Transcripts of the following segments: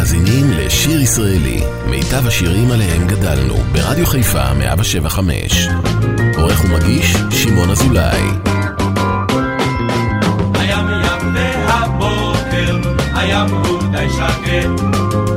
מאזינים לשיר ישראלי, מיטב השירים עליהם גדלנו, ברדיו חיפה 175. עורך ומגיש, שמעון אזולאי. הים ים והבוקר, הים הוא די שקט.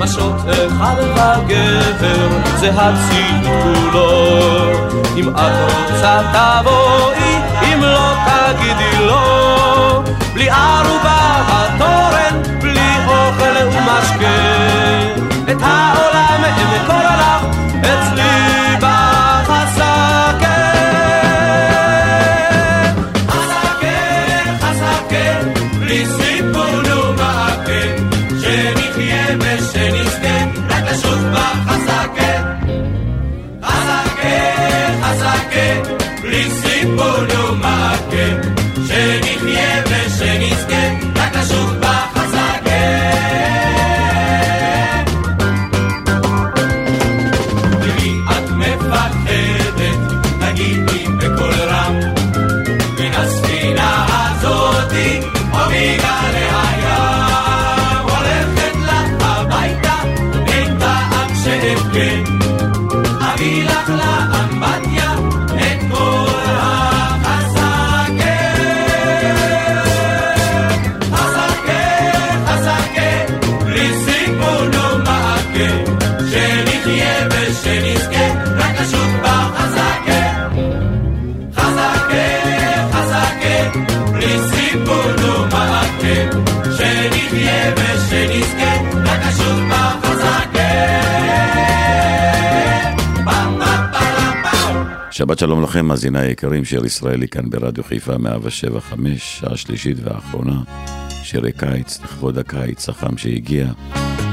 משות אחד הגבר זה הציוד כולו. אם את רוצה תבואי אם לא תגידי לא. בלי ערובה שבת שלום לכם, מאזיני היקרים, שיר ישראלי כאן ברדיו חיפה 175, שעה שלישית ואחרונה. שירי קיץ, לכבוד הקיץ החם שהגיע,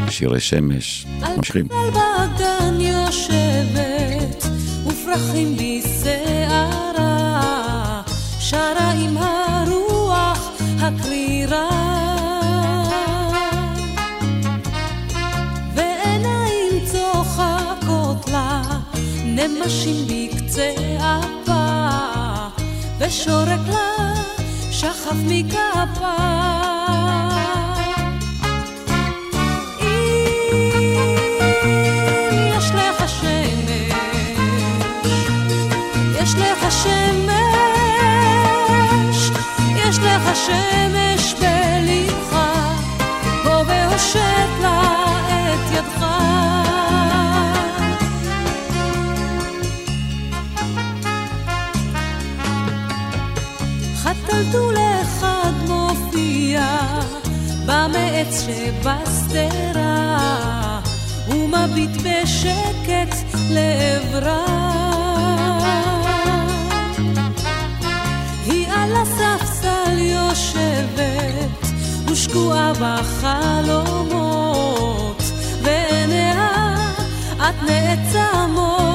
שירי שמש. ממשיכים. על לה, נמשים אפה, ושורק לה שחף מכפה. יש לך שמש, יש לך שמש, במעץ שבשדרה ומביט בשקט לעברה. היא על הספסל יושבת ושקועה בחלומות ועיניה את נעצמות.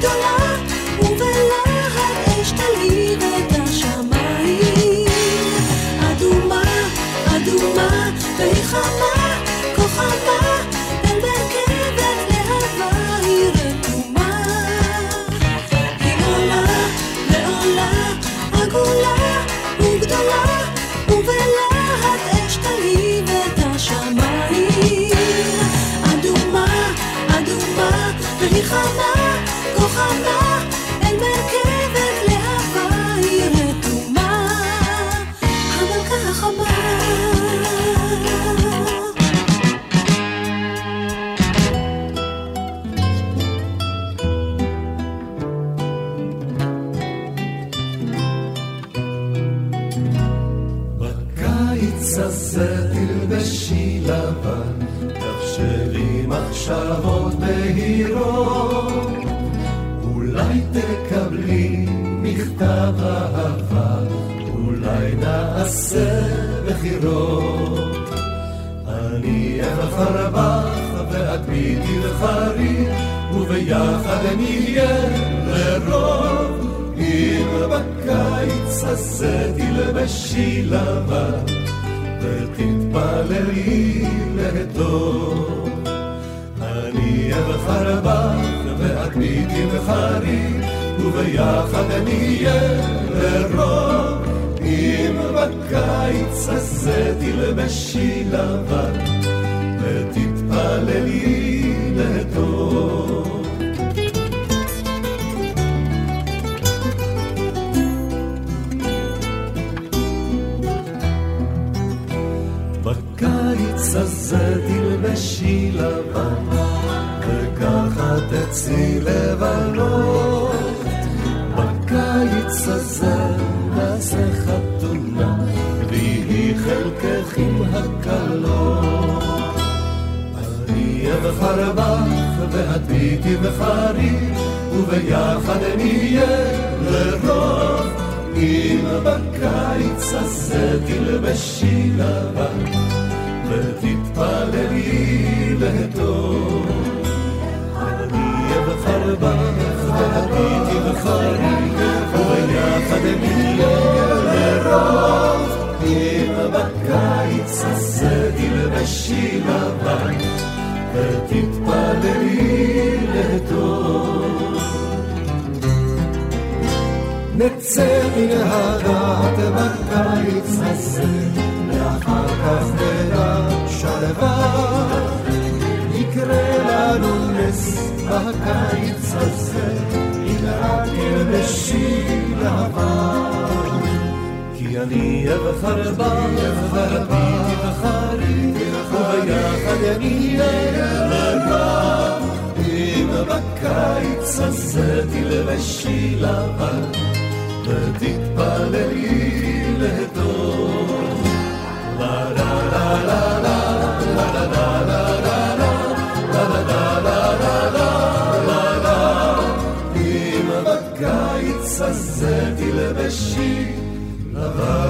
do not שבת, ותתפללי להטוב. אני אבחר בך, ואת ביתי בחרי, וביחד נהיה והביטי בחרי, וביחד נהיה לרוב. אם בקיץ הזה תלבשי לבן, ותתפללי לטוב. אני אבחר בך, והביטי בחרי, וביחד נהיה לרוב. אם בקיץ הזה תלבשי לבן, ותתפללי לטוב. נצא מן הדעת בקיץ הזה, ואחר כך נדע שלווה. יקרה לנו נס בקיץ הזה, אם רק תלבשי לבן. כי אני אבחר בך, ורבי תבחרי, וביחד נהיה לבן. קדימה בקיץ הזה תלבשי לבן ותתפללי להדור. לה לה לה לה לה הזה תלבשי לבן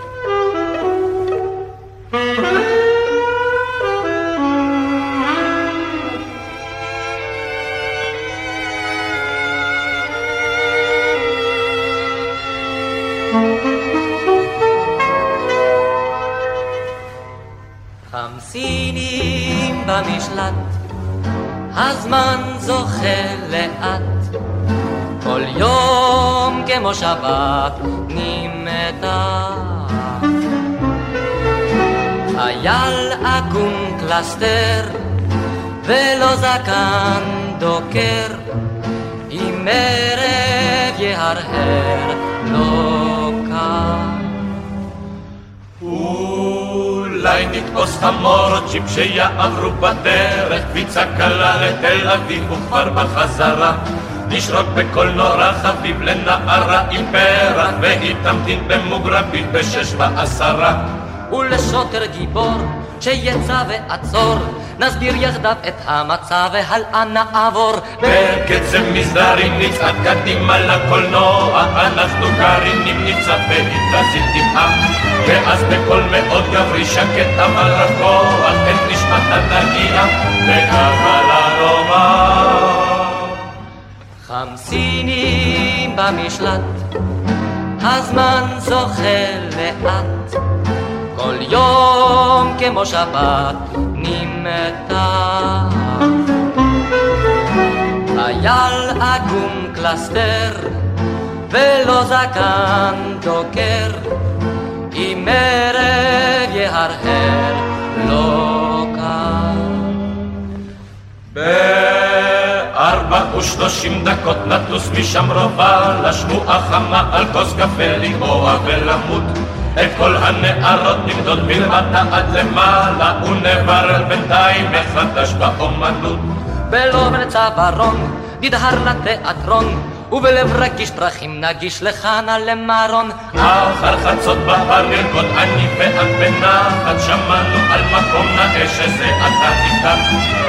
יום כמו שבת נמתח. חייל עקום קלסתר, ולא זקן דוקר, אם ערב יהרהר לא קר. אולי נתפוס חמור צ'יפ שיעברו בדרך, קפיצה קלה לתל אביב וכבר בחזרה. נשרוק בקולנוע חביב לנערה עם פרח, והיא תמתין במוגרבית בשש ועשרה. ולשוטר גיבור שיצא ועצור, נסביר יחדיו את המצב והלאה נעבור. בקצב מסדרי נצעד קדימה לקולנוע, אנחנו גרעינים נצעד בהתרזית טבעה. ואז בקול מאוד גברי שקט אבל רכוח, את נשמת נגיע, וקבלה לומר. חמסינים במשלט, הזמן זוכה לאט, כל יום כמו שבת נמתח. חייל עגום קלסתר, ולא זקן דוקר, אם ערב יהרהר לא קר. בארבע ושלושים דקות נטוס משם רובה לשמועה חמה על כוס קפה לגרוע ולמות. את כל הנערות נמדוד מלמטה עד למעלה ונברר בינתיים מחדש באומנות. בלובן צווארון, נדהר לתיאטרון, ובלב רגיש פרחים נגיש לכאנה למרון. אחר חצות בהר לרקוד אני ואת בנחת שמענו על מקום נאה שזה אתה תיקח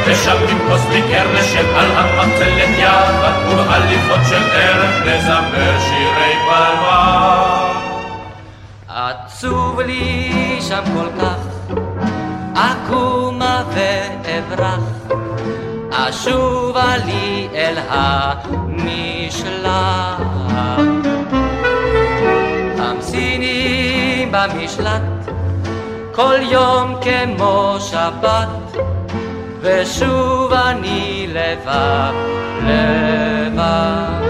ושם עם כוס ליקר נשב על המחצלת יחד ובהליכות של ערב נזמר שירי בלבן עצוב לי שם כל כך, אקומה ואברח, אשובה לי אל המשלט. חמסינים במשלט, כל יום כמו שבת, ושוב אני לבד, לבד.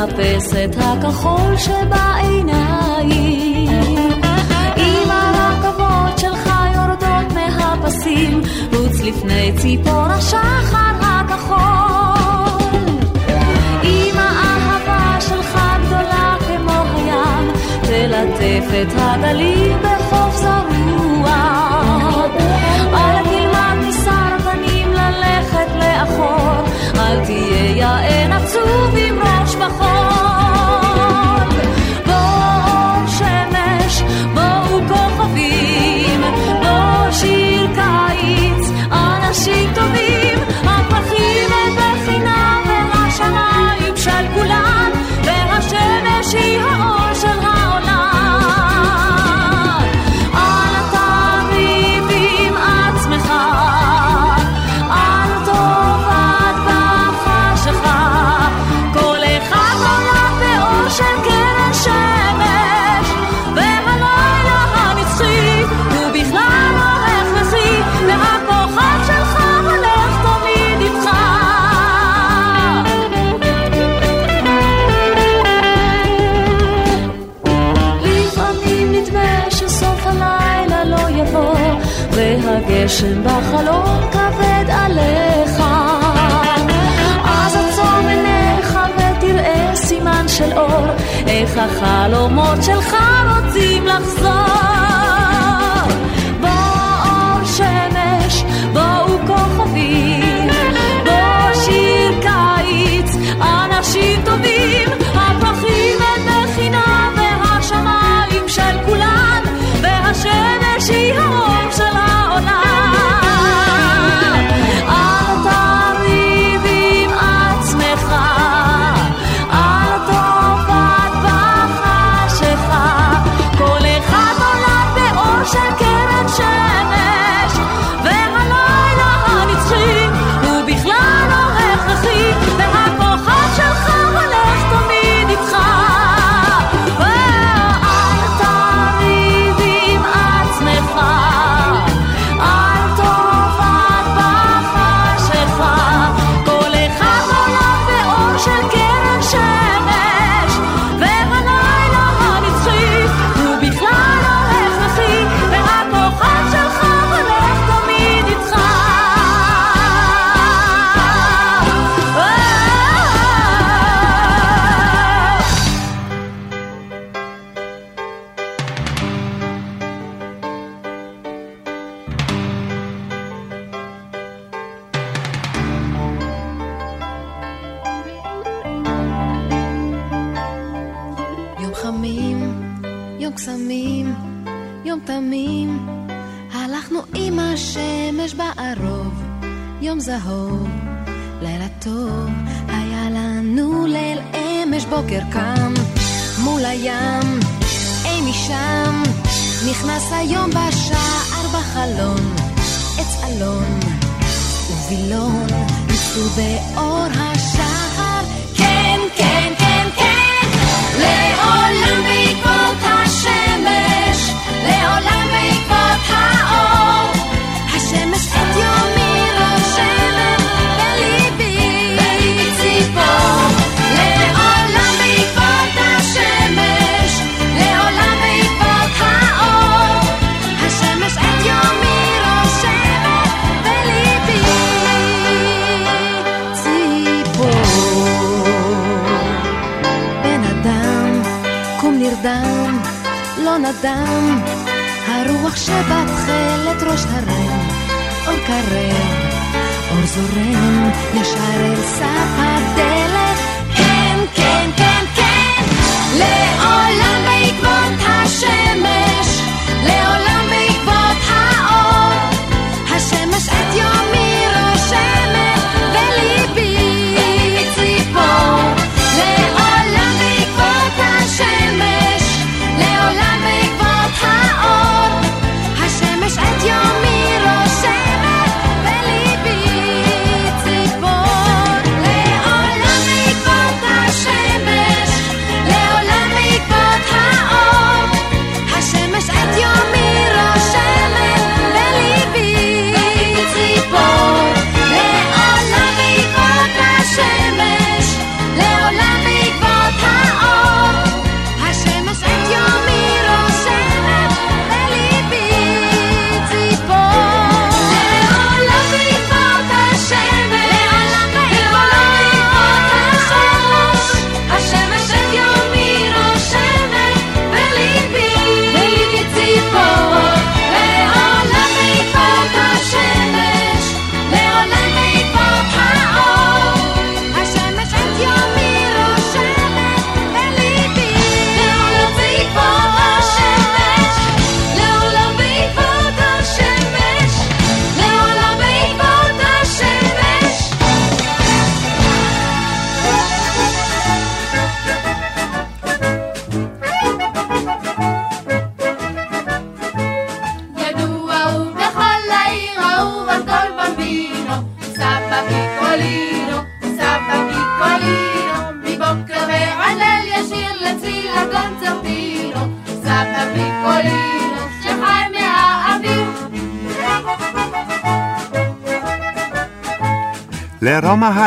מחפש את הכחול שבעיניים. אם הרכבות שלך יורדות מהפסים, רוץ לפני ציפור השחר הכחול. אם האהבה שלך גדולה כמו הים, תלטף את הגלים בחול. bajo של אור, איך החלומות שלך sube have. אדם, הרוח שבתכלת ראש הרם, אור קרב, אור זורם, ישר אל סף הדלת, כן, כן, כן, כן, לעולם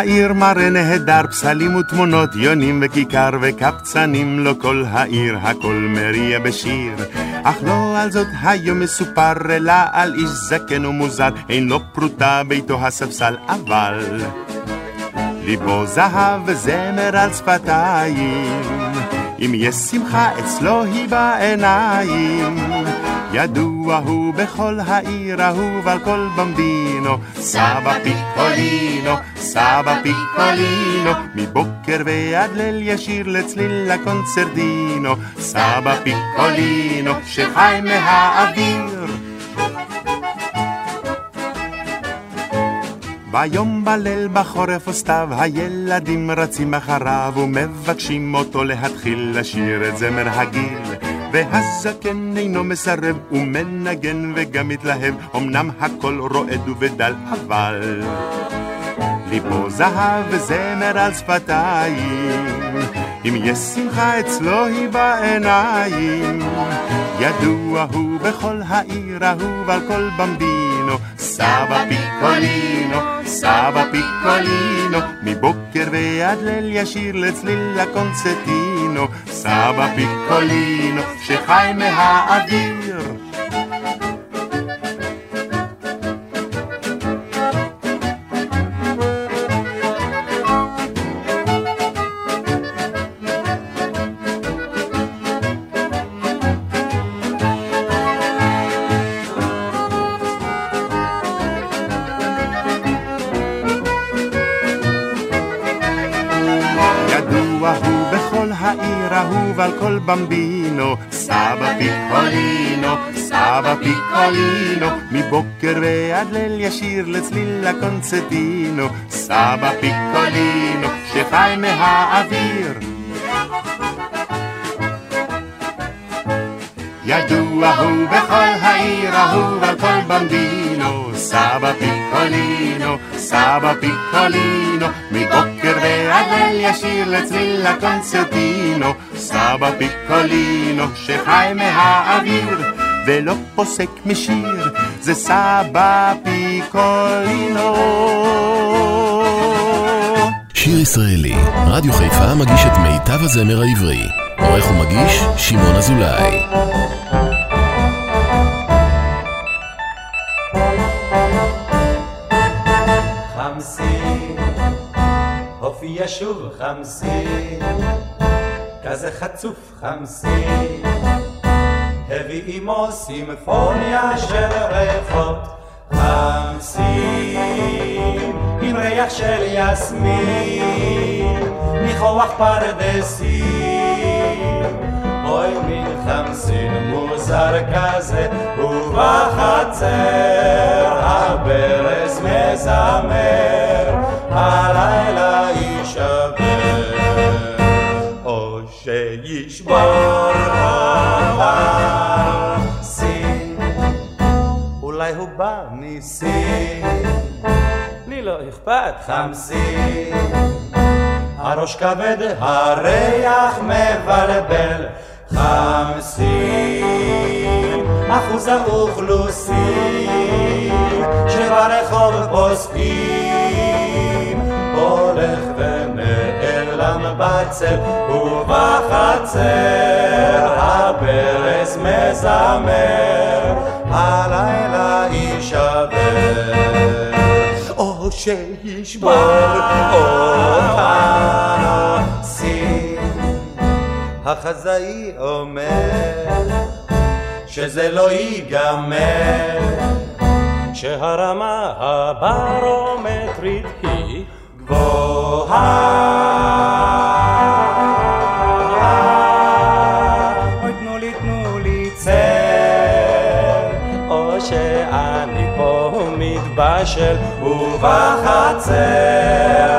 העיר מראה נהדר, פסלים ותמונות, יונים וכיכר וקבצנים, לא כל העיר הכל מריע בשיר. אך לא על זאת היום מסופר, אלא על איש זקן ומוזר, אין לו פרוטה ביתו הספסל, אבל ליבו זהב וזמר על שפתיים, אם יש שמחה אצלו היא בעיניים. ידוע הוא בכל העיר, אהוב על כל במבינו, סבא פיקולינו, סבא פיקולינו, מבוקר ועד ליל ישיר לצליל הקונצרדינו, סבא פיקולינו, שחי מהאוויר. ביום בליל בחורף וסתיו הילדים רצים אחריו ומבקשים אותו להתחיל לשיר את זמר הגיל והזקן אינו מסרב ומנגן וגם מתלהב. אמנם הכל רועד ובדל אבל ליבו זהב וזמר על שפתיים. אם יש שמחה אצלו היא בעיניים. ידוע הוא בכל העיר אהוב על כל במבינו. סבא פיקולינו, סבא פיקולינו. מבוקר ועד ליל ישיר לצליל הקונצטינו סבא פיקולינו שחי מהאוויר במבינו, סבא פיקולינו, סבא פיקולינו, מבוקר ועד ליל ישיר לצליל הקונצטינו, סבא פיקולינו, שחי מהאוויר. ידוע הוא בכל העיר, אהוב על כל במבינו, סבא פיקולינו, סבא פיקולינו, מבוקר ליל ישיר לצליל הקונצרטינו, סבא פיקולינו שחי מהאוויר ולא פוסק משיר, זה סבא פיקולינו. שיר ישראלי, רדיו חיפה מגיש את מיטב הזמר העברי. עורך ומגיש, שמעון אזולאי. הופיע שוב חמסין כזה חצוף חמסי, הביא עמו סימפוניה של ריחות חמסים, עם ריח של יסמין, ניחוח פרדסים. אוי מין חמסין מוזר כזה, ובחצר הברז מזמר, הלילה שישבור סין אולי הוא בא מסין לי לא אכפת חמסין הראש כבד, הריח מבלבל. חמסין אחוז האוכלוסין שברחוב פוסקים. הולך בצל ובחצר הברז מזמר הלילה יישבר או שישבור אותנו סין החזאי אומר שזה לא ייגמר שהרמה הברומטרית היא גבוהה. מתבשל, ובחצר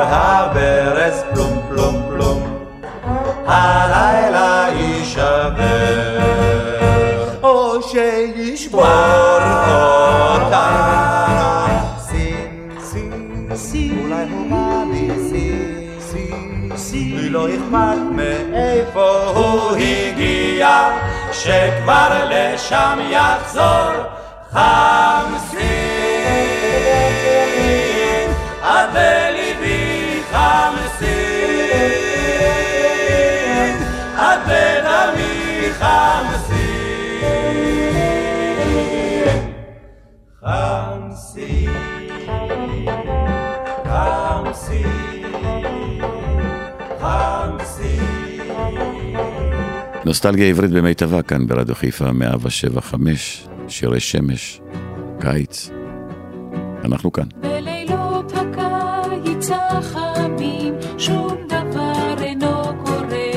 הברז פלום פלום פלום, הלילה יישבר, או שישבור אותנו. לא אכפת מאיפה הוא הגיע, שכבר לשם יחזור חמסין. נוסטלגיה עברית במיטבה כאן ברדיו חיפה 175, שירי שמש, קיץ. אנחנו כאן. בלילות הקיץ החמים שום דבר אינו קורה.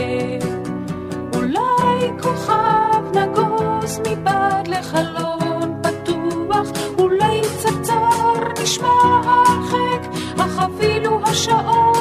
אולי כוכב נגוז מבעד לחלון פתוח, אולי צרצר נשמע הרחק, אך אפילו השעות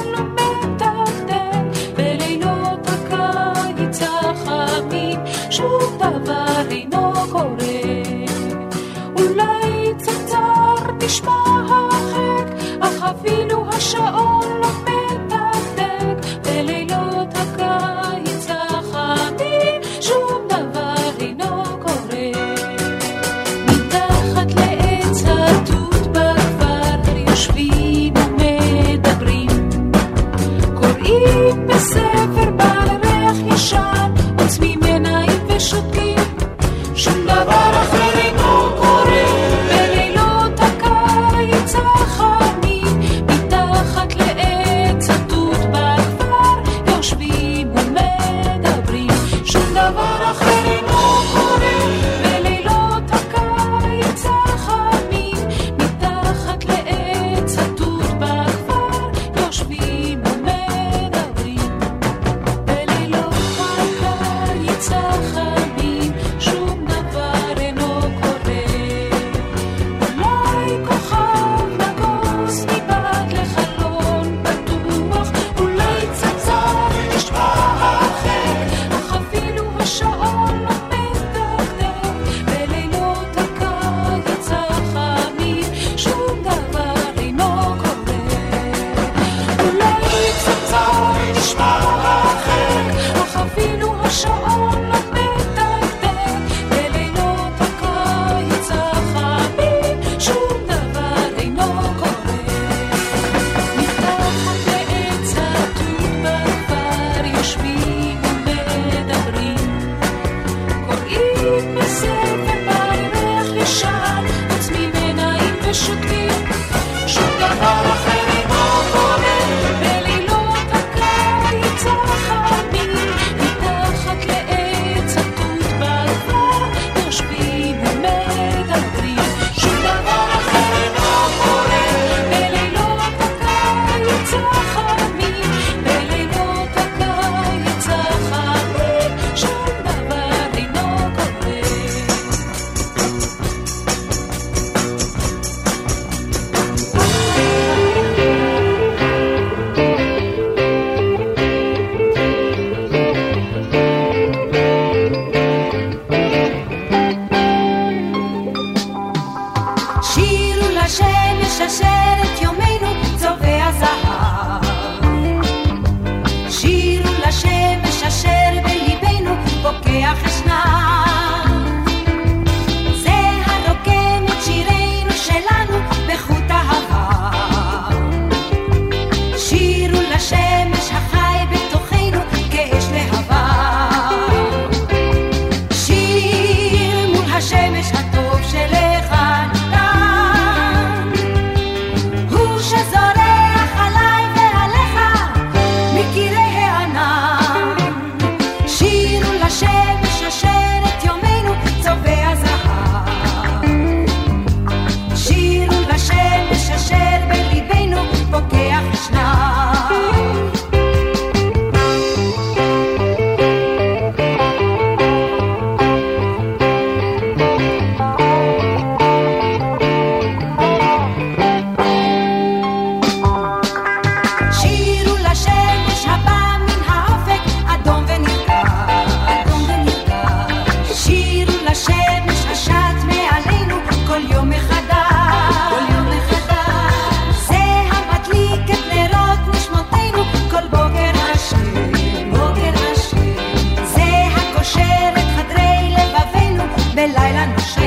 sun. Leila noch schnell.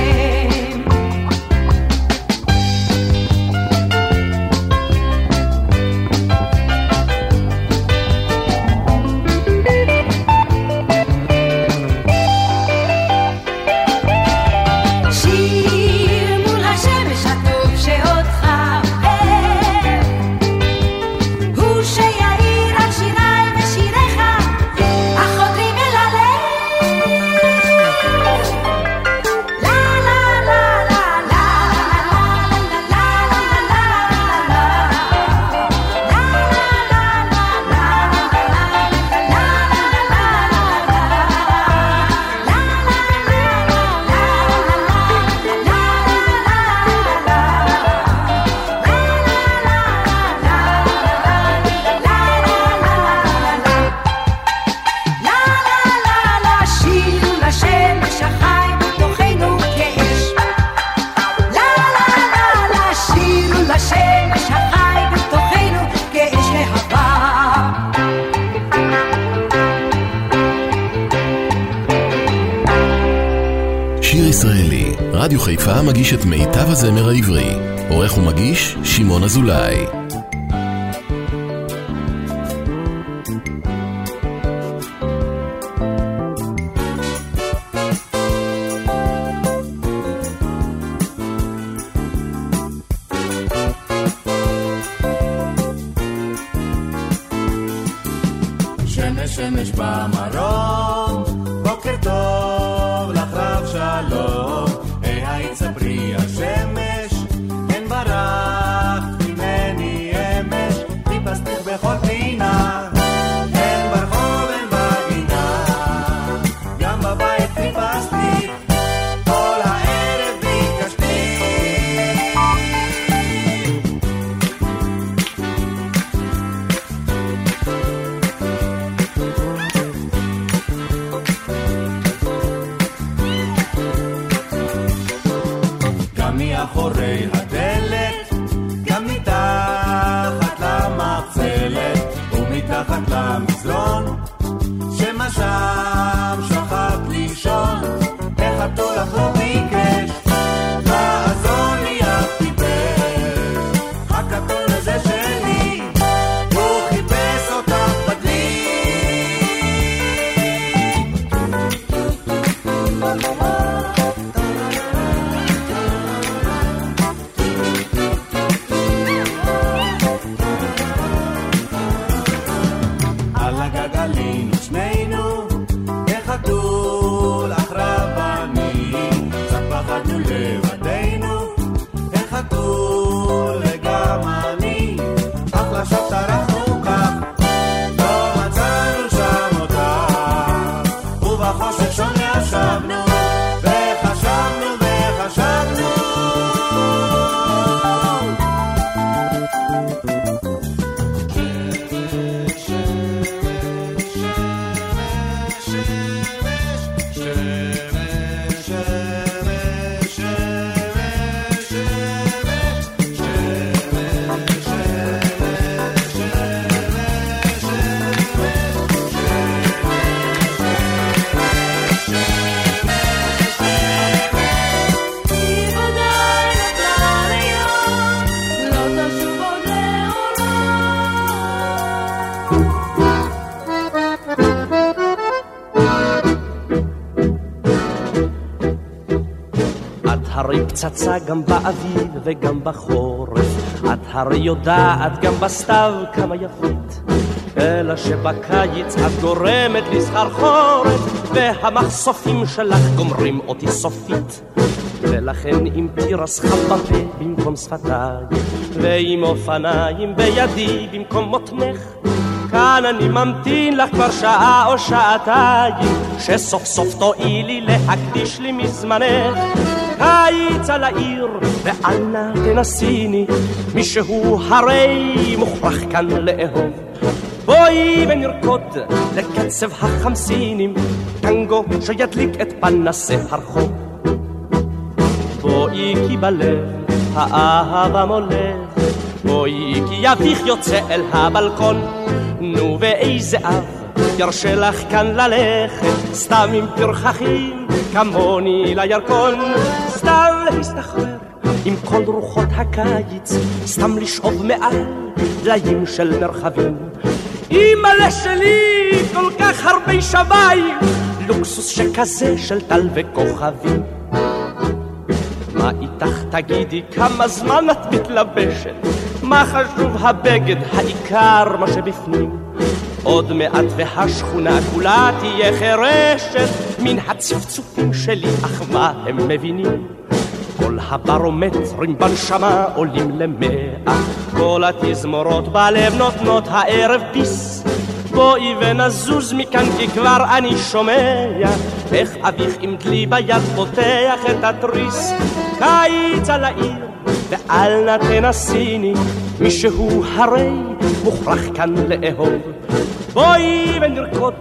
פצצה גם באביב וגם בחורף, את הרי יודעת גם בסתיו כמה יפית. אלא שבקיץ את גורמת לי סחרחורת, והמחשופים שלך גומרים אותי סופית. ולכן אם תירס חם בפה במקום שפתיי, ועם אופניים בידי במקום מותנך, כאן אני ממתין לך כבר שעה או שעתיים, שסוף סוף תואילי להקדיש לי מזמנך. קיץ על העיר, ואל נא תנסיני, מישהו הרי מוכרח כאן לאהוב. בואי ונרקוד לקצב החמסינים, טנגו שידליק את פנסי הרחוב. בואי כי בלב האהבה מולך, בואי כי אביך יוצא אל הבלקון, נו ואיזה אב ירשה לך כאן ללכת, סתם עם פרחחים כמוני לירקון, סתם להסתחרר עם כל רוחות הקיץ, סתם לשאוב מעל דליים של מרחבים. אימא'לה שלי, כל כך הרבה שמיים, לוקסוס שכזה של טל וכוכבים. מה איתך תגידי, כמה זמן את מתלבשת? מה חשוב הבגד, העיקר מה שבפנים. עוד מעט והשכונה כולה תהיה חירשת מן הצפצופים שלי, אך מה הם מבינים? כל הברומטרים בנשמה עולים למאה, כל התזמורות בלב נותנות הערב ביס. בואי ונזוז מכאן כי כבר אני שומע איך אביך עם דלי ביד פותח את התריס קיץ על העיר ואל נא תנסיני מישהו הרי מוכרח כאן לאהוב בואי ונרקוד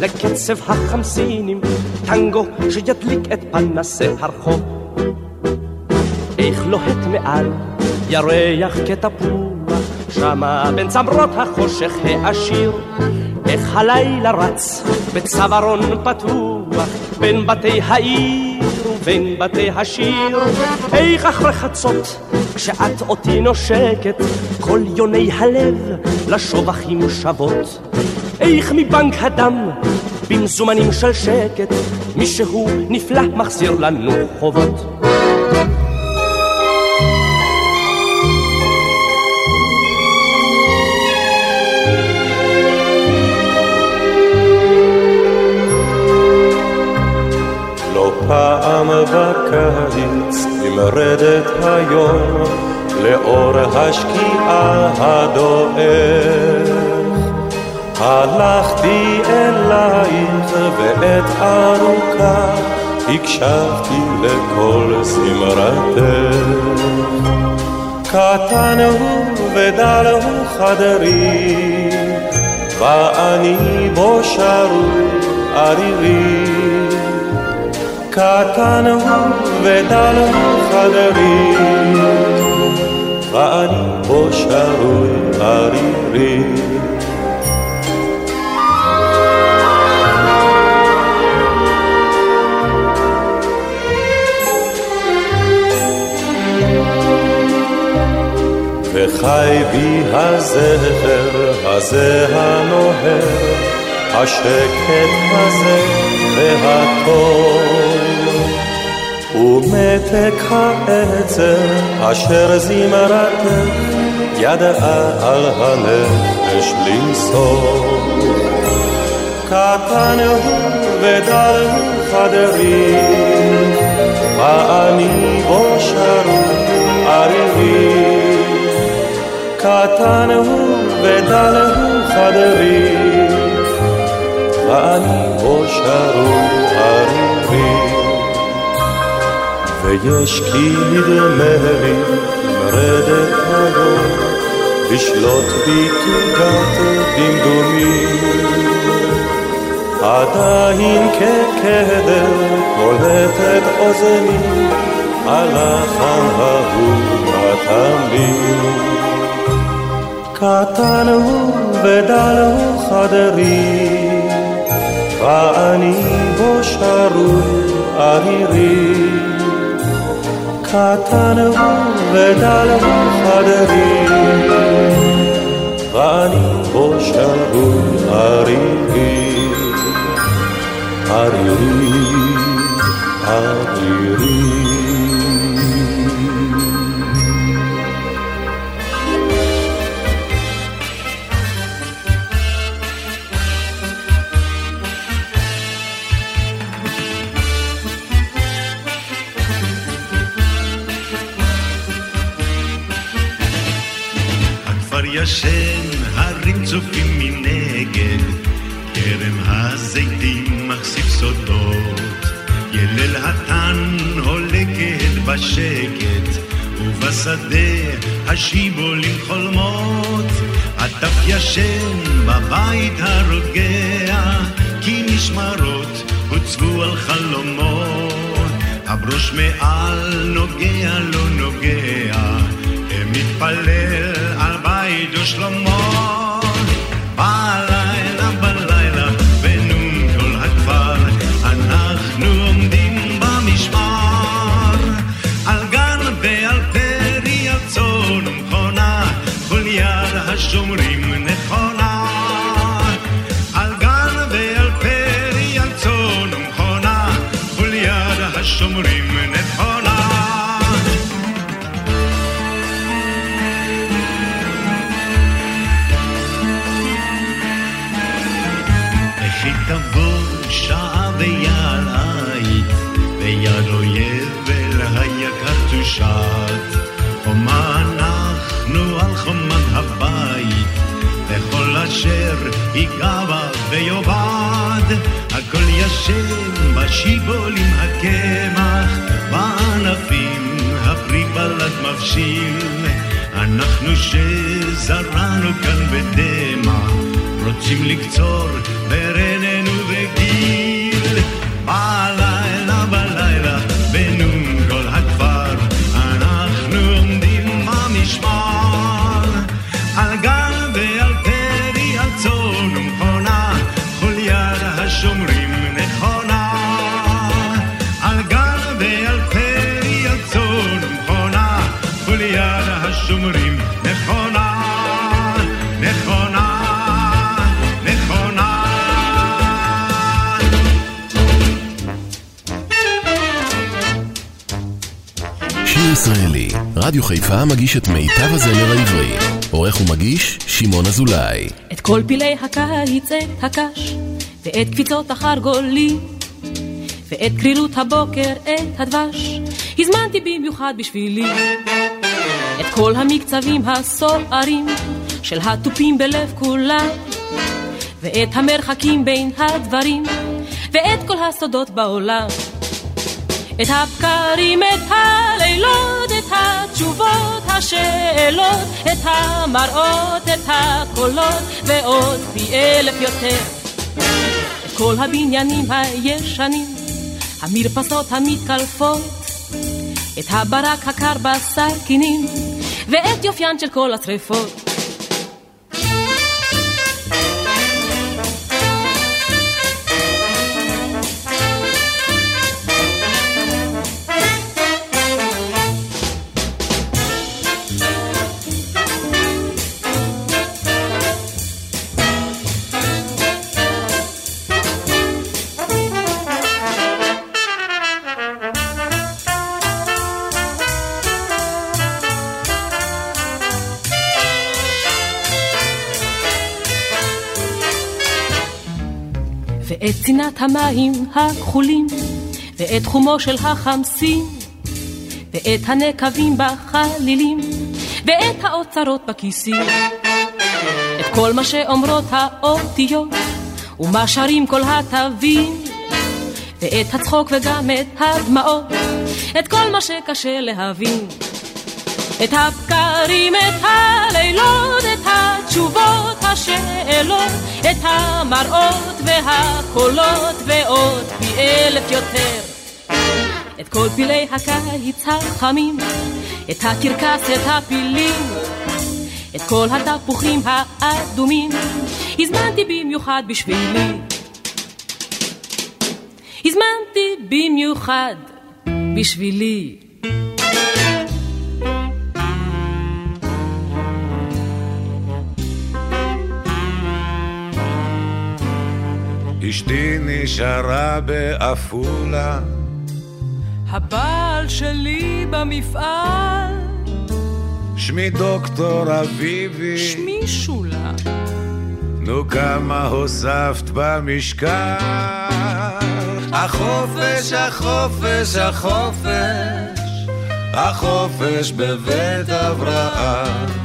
לקצב החמסינים. טנגו שידליק את פנסי הרחוב. איך לוהט מעל ירח כתפוח שמה בין צמרות החושך העשיר איך הלילה רץ בצווארון פתוח בין בתי העיר ובין בתי השיר. איך אחרי חצות כשאת אותי נושקת כל יוני הלב לשובחים שוות איך מבנק הדם במזומנים של שקט מישהו נפלא מחזיר לנו חובות פעם בקיץ נמרדת היום לאור השקיעה הדועך הלכתי אלייך ועת ארוכה הקשבתי לכל זמרתך קטן הוא ודל הוא חדרי ואני בו שרוי ערירי קטן הוא ודל חדרי ואני בו שרוי ערירי. וחי בי הזכר הזה הנוהר, השקט הזה והטוב. ומתק העצר אשר זמרתך ידעה על הנפש למסור. קטן הוא ודל הוא חדרי, ואני בו שרות ערירי. קטן הוא ודל הוא חדרי, ואני בו שרות ערירי. ויש כי נדמה לי מרדת היום, לשלוט בי תוגת דמדומים. עדיין כקדר קולטת אוזני, הלחן ההוא התמיד. קטן הוא ודל הוא חדרי, ואני בו שרוי ערירי. קטן הוא ודל הוא חדרי, ואני בו שרוי ערירי. ערירי, מבשיל. אנחנו שזרענו כאן בדמע, רוצים לקצור ברננו רדיו חיפה מגיש את מיטב הזמר העברי. עורך ומגיש, שמעון אזולאי. את כל פילי הקיץ, את הקש, ואת קפיצות החרגולים, ואת קרירות הבוקר, את הדבש, הזמנתי במיוחד בשבילי. את כל המקצבים הסוערים של התופים בלב כולם, ואת המרחקים בין הדברים, ואת כל הסודות בעולם. את הבקרים, את הלילות, התשובות, השאלות, את המראות, את הקולות, ועוד פי אלף יותר. את כל הבניינים הישנים, המרפסות המתקלפות, את הברק הקר בסכינים, ואת יופיין של כל השרפות. ואת צינת המים הכחולים, ואת חומו של החמסין, ואת הנקבים בחלילים, ואת האוצרות בכיסים. את כל מה שאומרות האותיות, ומה שרים כל התווים, ואת הצחוק וגם את הדמעות, את כל מה שקשה להבין. את הבקרים, את הלילות, התשובות, השאלות, את המראות והקולות, ועוד פי אלף יותר. את כל פילי הקיץ החמים, את הקרקס, את הפילים, את כל התפוחים האדומים, הזמנתי במיוחד בשבילי. הזמנתי במיוחד בשבילי. אשתי נשארה בעפולה, הבעל שלי במפעל, שמי דוקטור אביבי. שמי שולה. נו כמה הוספת במשקל. החופש, החופש, החופש, החופש בבית אברהם.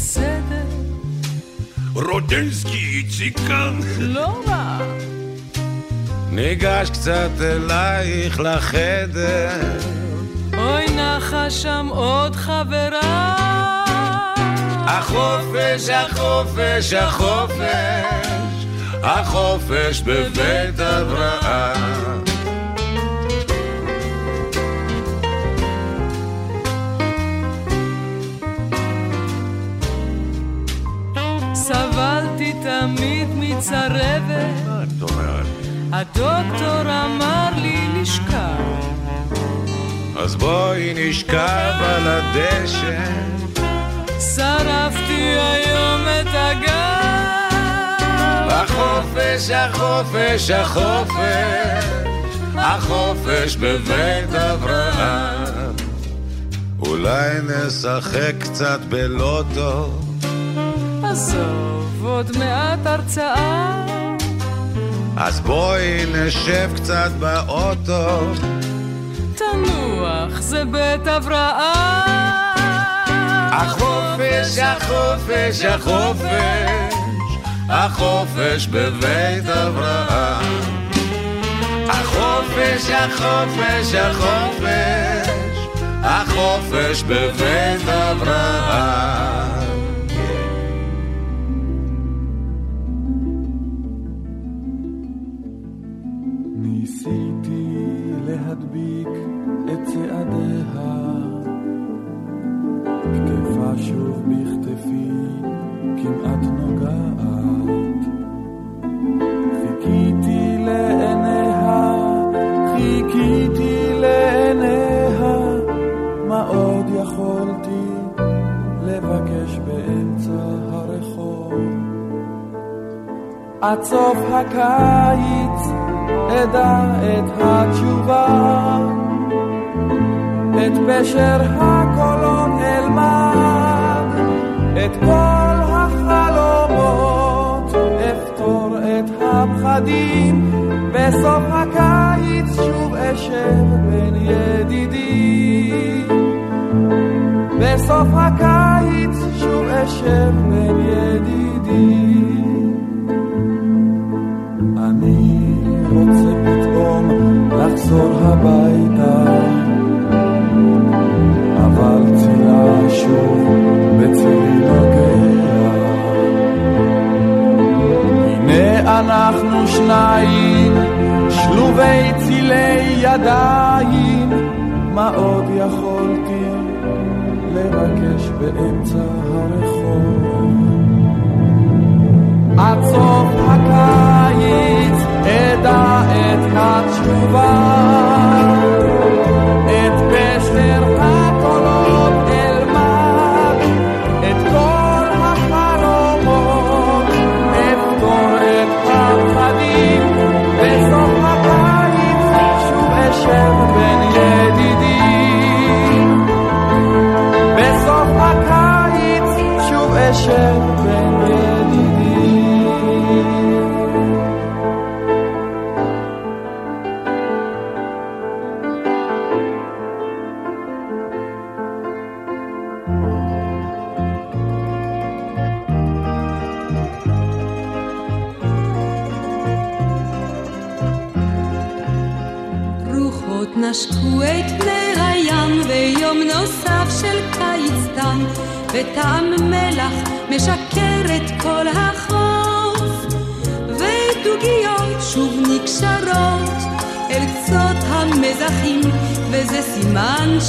בסדר, רודנסקי איציק. לא רע. ניגש קצת אלייך לחדר. אוי נחה שם עוד חברה. החופש, החופש, החופש, החופש בבית אברהם. תמיד מצרבת, מה את אומרת? הדוקטור אמר לי לשכב. אז בואי נשכב על הדשא. שרפתי היום את הגב. החופש, החופש, החופש, החופש בבית אברהם. אולי נשחק קצת בלוטו, עזוב, עוד מעט הרצאה. אז בואי נשב קצת באוטו. תנוח, זה בית הבראה. החופש, החופש, החופש, החופש בבית אברהם. החופש, החופש, החופש, החופש בבית אברהם. להדביק את צעדיה. תקפה שוב בכתפי, כמעט נוגעת. חיכיתי לעיניה, חיכיתי לעיניה, מה עוד יכולתי לבקש באמצע הרחוב? עד סוף הקיץ אדע את התשובה, את פשר הקולות אלמד, את כל החלומות אפתור את הפחדים, בסוף הקיץ שוב אשב בין ידידים. בסוף הקיץ שוב אשב בין ידידים. לחזור הביתה, אבל צילה שוב בצילי נוגע. הנה אנחנו שניים, שלובי צילי ידיים, מה עוד יכולתי לבקש באמצע הרחוב? עד סוף הקיץ אדע את התשובה, את פשר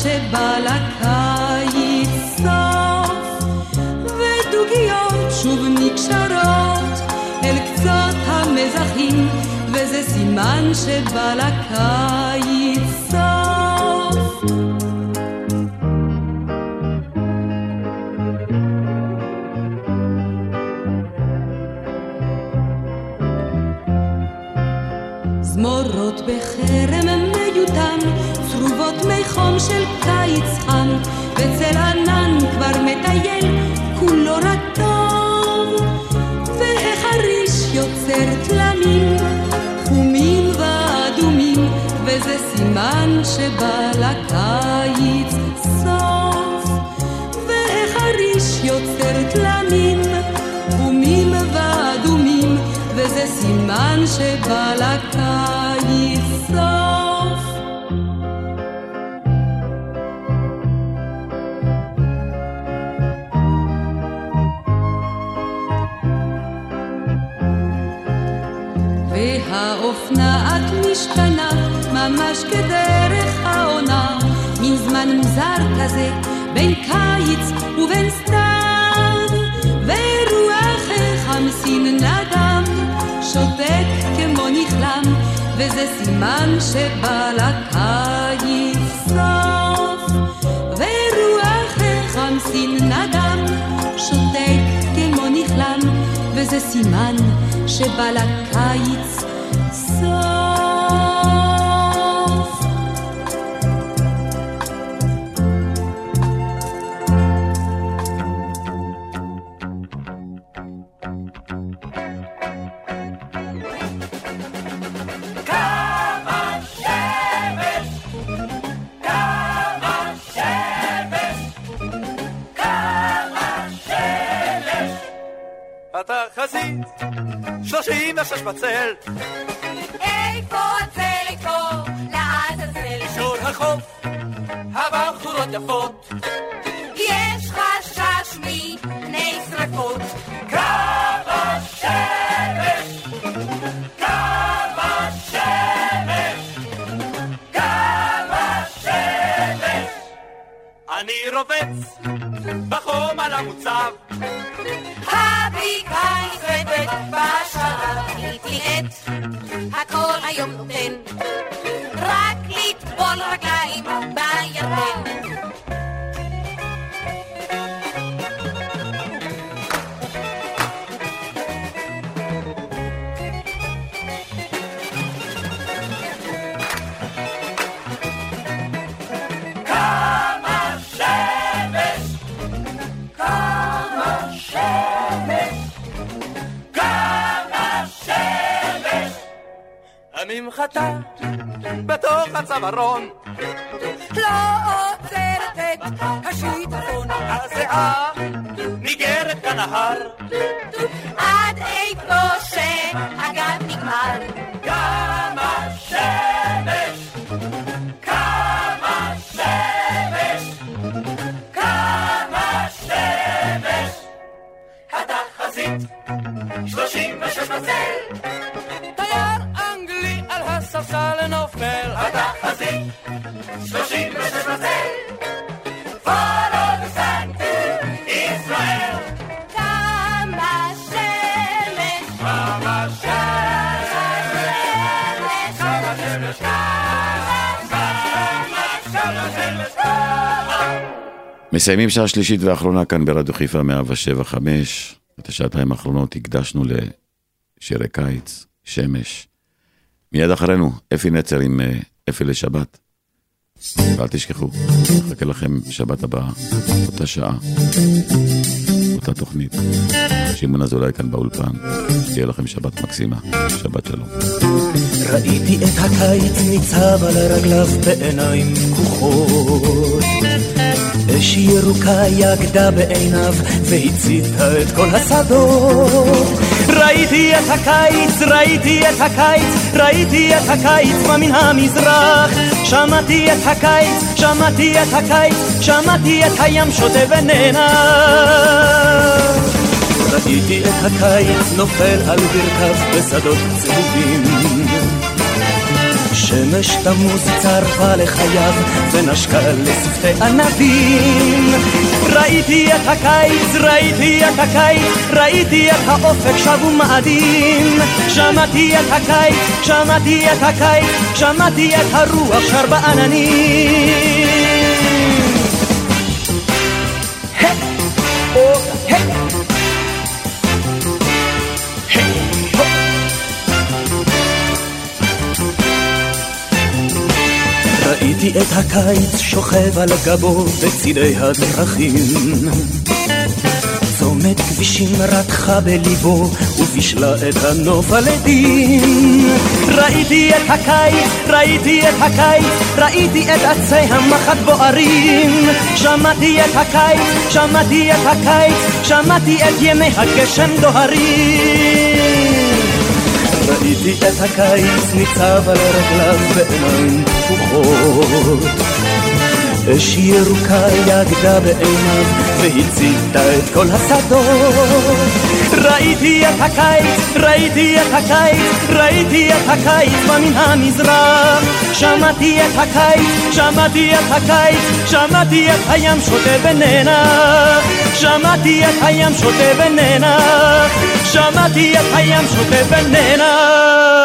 שבא לקיץ סוף. ודוגיות שוב נקשרות אל קצות המזחים, וזה סימן שבא לקיץ והאופנעת משתנה ממש כדרך העונה, מין זמן מוזר כזה בין קיץ ובין סתיו, ורוח החמסין נדם, שותק כמו נכלם, וזה סימן שבא לקיץ סוף. ורוח החמסין נדם, שותק כמו נכלם, וזה סימן שבא לקיץ סוף. כמה שמש, כמה שמש, כמה שמש. התחזית, שלושים ושש בצל, חטא בתוך הצווארון. לא עוצרת את השיטפון. הזיעה ניגרת כנהר. עד איפה שהגן מסיימים שעה שלישית ואחרונה כאן ברדיו חיפה 175. את השעתיים האחרונות הקדשנו לשירי קיץ, שמש. מיד אחרינו, אפי נצר עם אה, אפי לשבת. ואל תשכחו, נחכה לכם שבת הבאה, אותה שעה, אותה תוכנית. שמעון אזולאי כאן באולפן, שתהיה לכם שבת מקסימה, שבת שלום. ראיתי את הקיץ ניצב על רגליו בעיניים פקוחות. אש ירוקה יגדה בעיניו והציתה את כל השדות. ראיתי את הקיץ, ראיתי את הקיץ, ראיתי את הקיץ בא מן המזרח. שמעתי את הקיץ, שמעתי את הקיץ, שמעתי את הים שותה ונאנח. ראיתי את הקיץ נופל על ברכיו בשדות צהובים. שמש תמוז צרפה לחייו ונשקה לשפתי ענבים. ראיתי את הקיץ, ראיתי את הקיץ, ראיתי את האופק שב ומאדים. שמעתי את הקיץ, שמעתי את הקיץ, שמעתי את הרוח שר בעננים. ראיתי את הקיץ שוכב על גבו בצידי הדרכים. צומת כבישים רתחה בליבו ובישלה את הנוף על עדים. ראיתי את הקיץ, ראיתי את הקיץ, ראיתי את עצי המחט בוערים. שמעתי את הקיץ, שמעתי את הקיץ, שמעתי את ימי הגשם דוהרים. ראיתי את הקיץ ניצב על רגליו בעיניים פקוחות. אש ירוקה יגדה בעיניו והציתה את כל השדות. ראיתי את הקיץ, ראיתי את הקיץ, ראיתי את הקיץ בא מן המזרח. שמעתי את הקיץ, שמעתי את הקיץ, שמעתי את הים שותה ונאנח. שמעתי את הים שותה ונאנח. שמעתי את הים שותה ונאנח.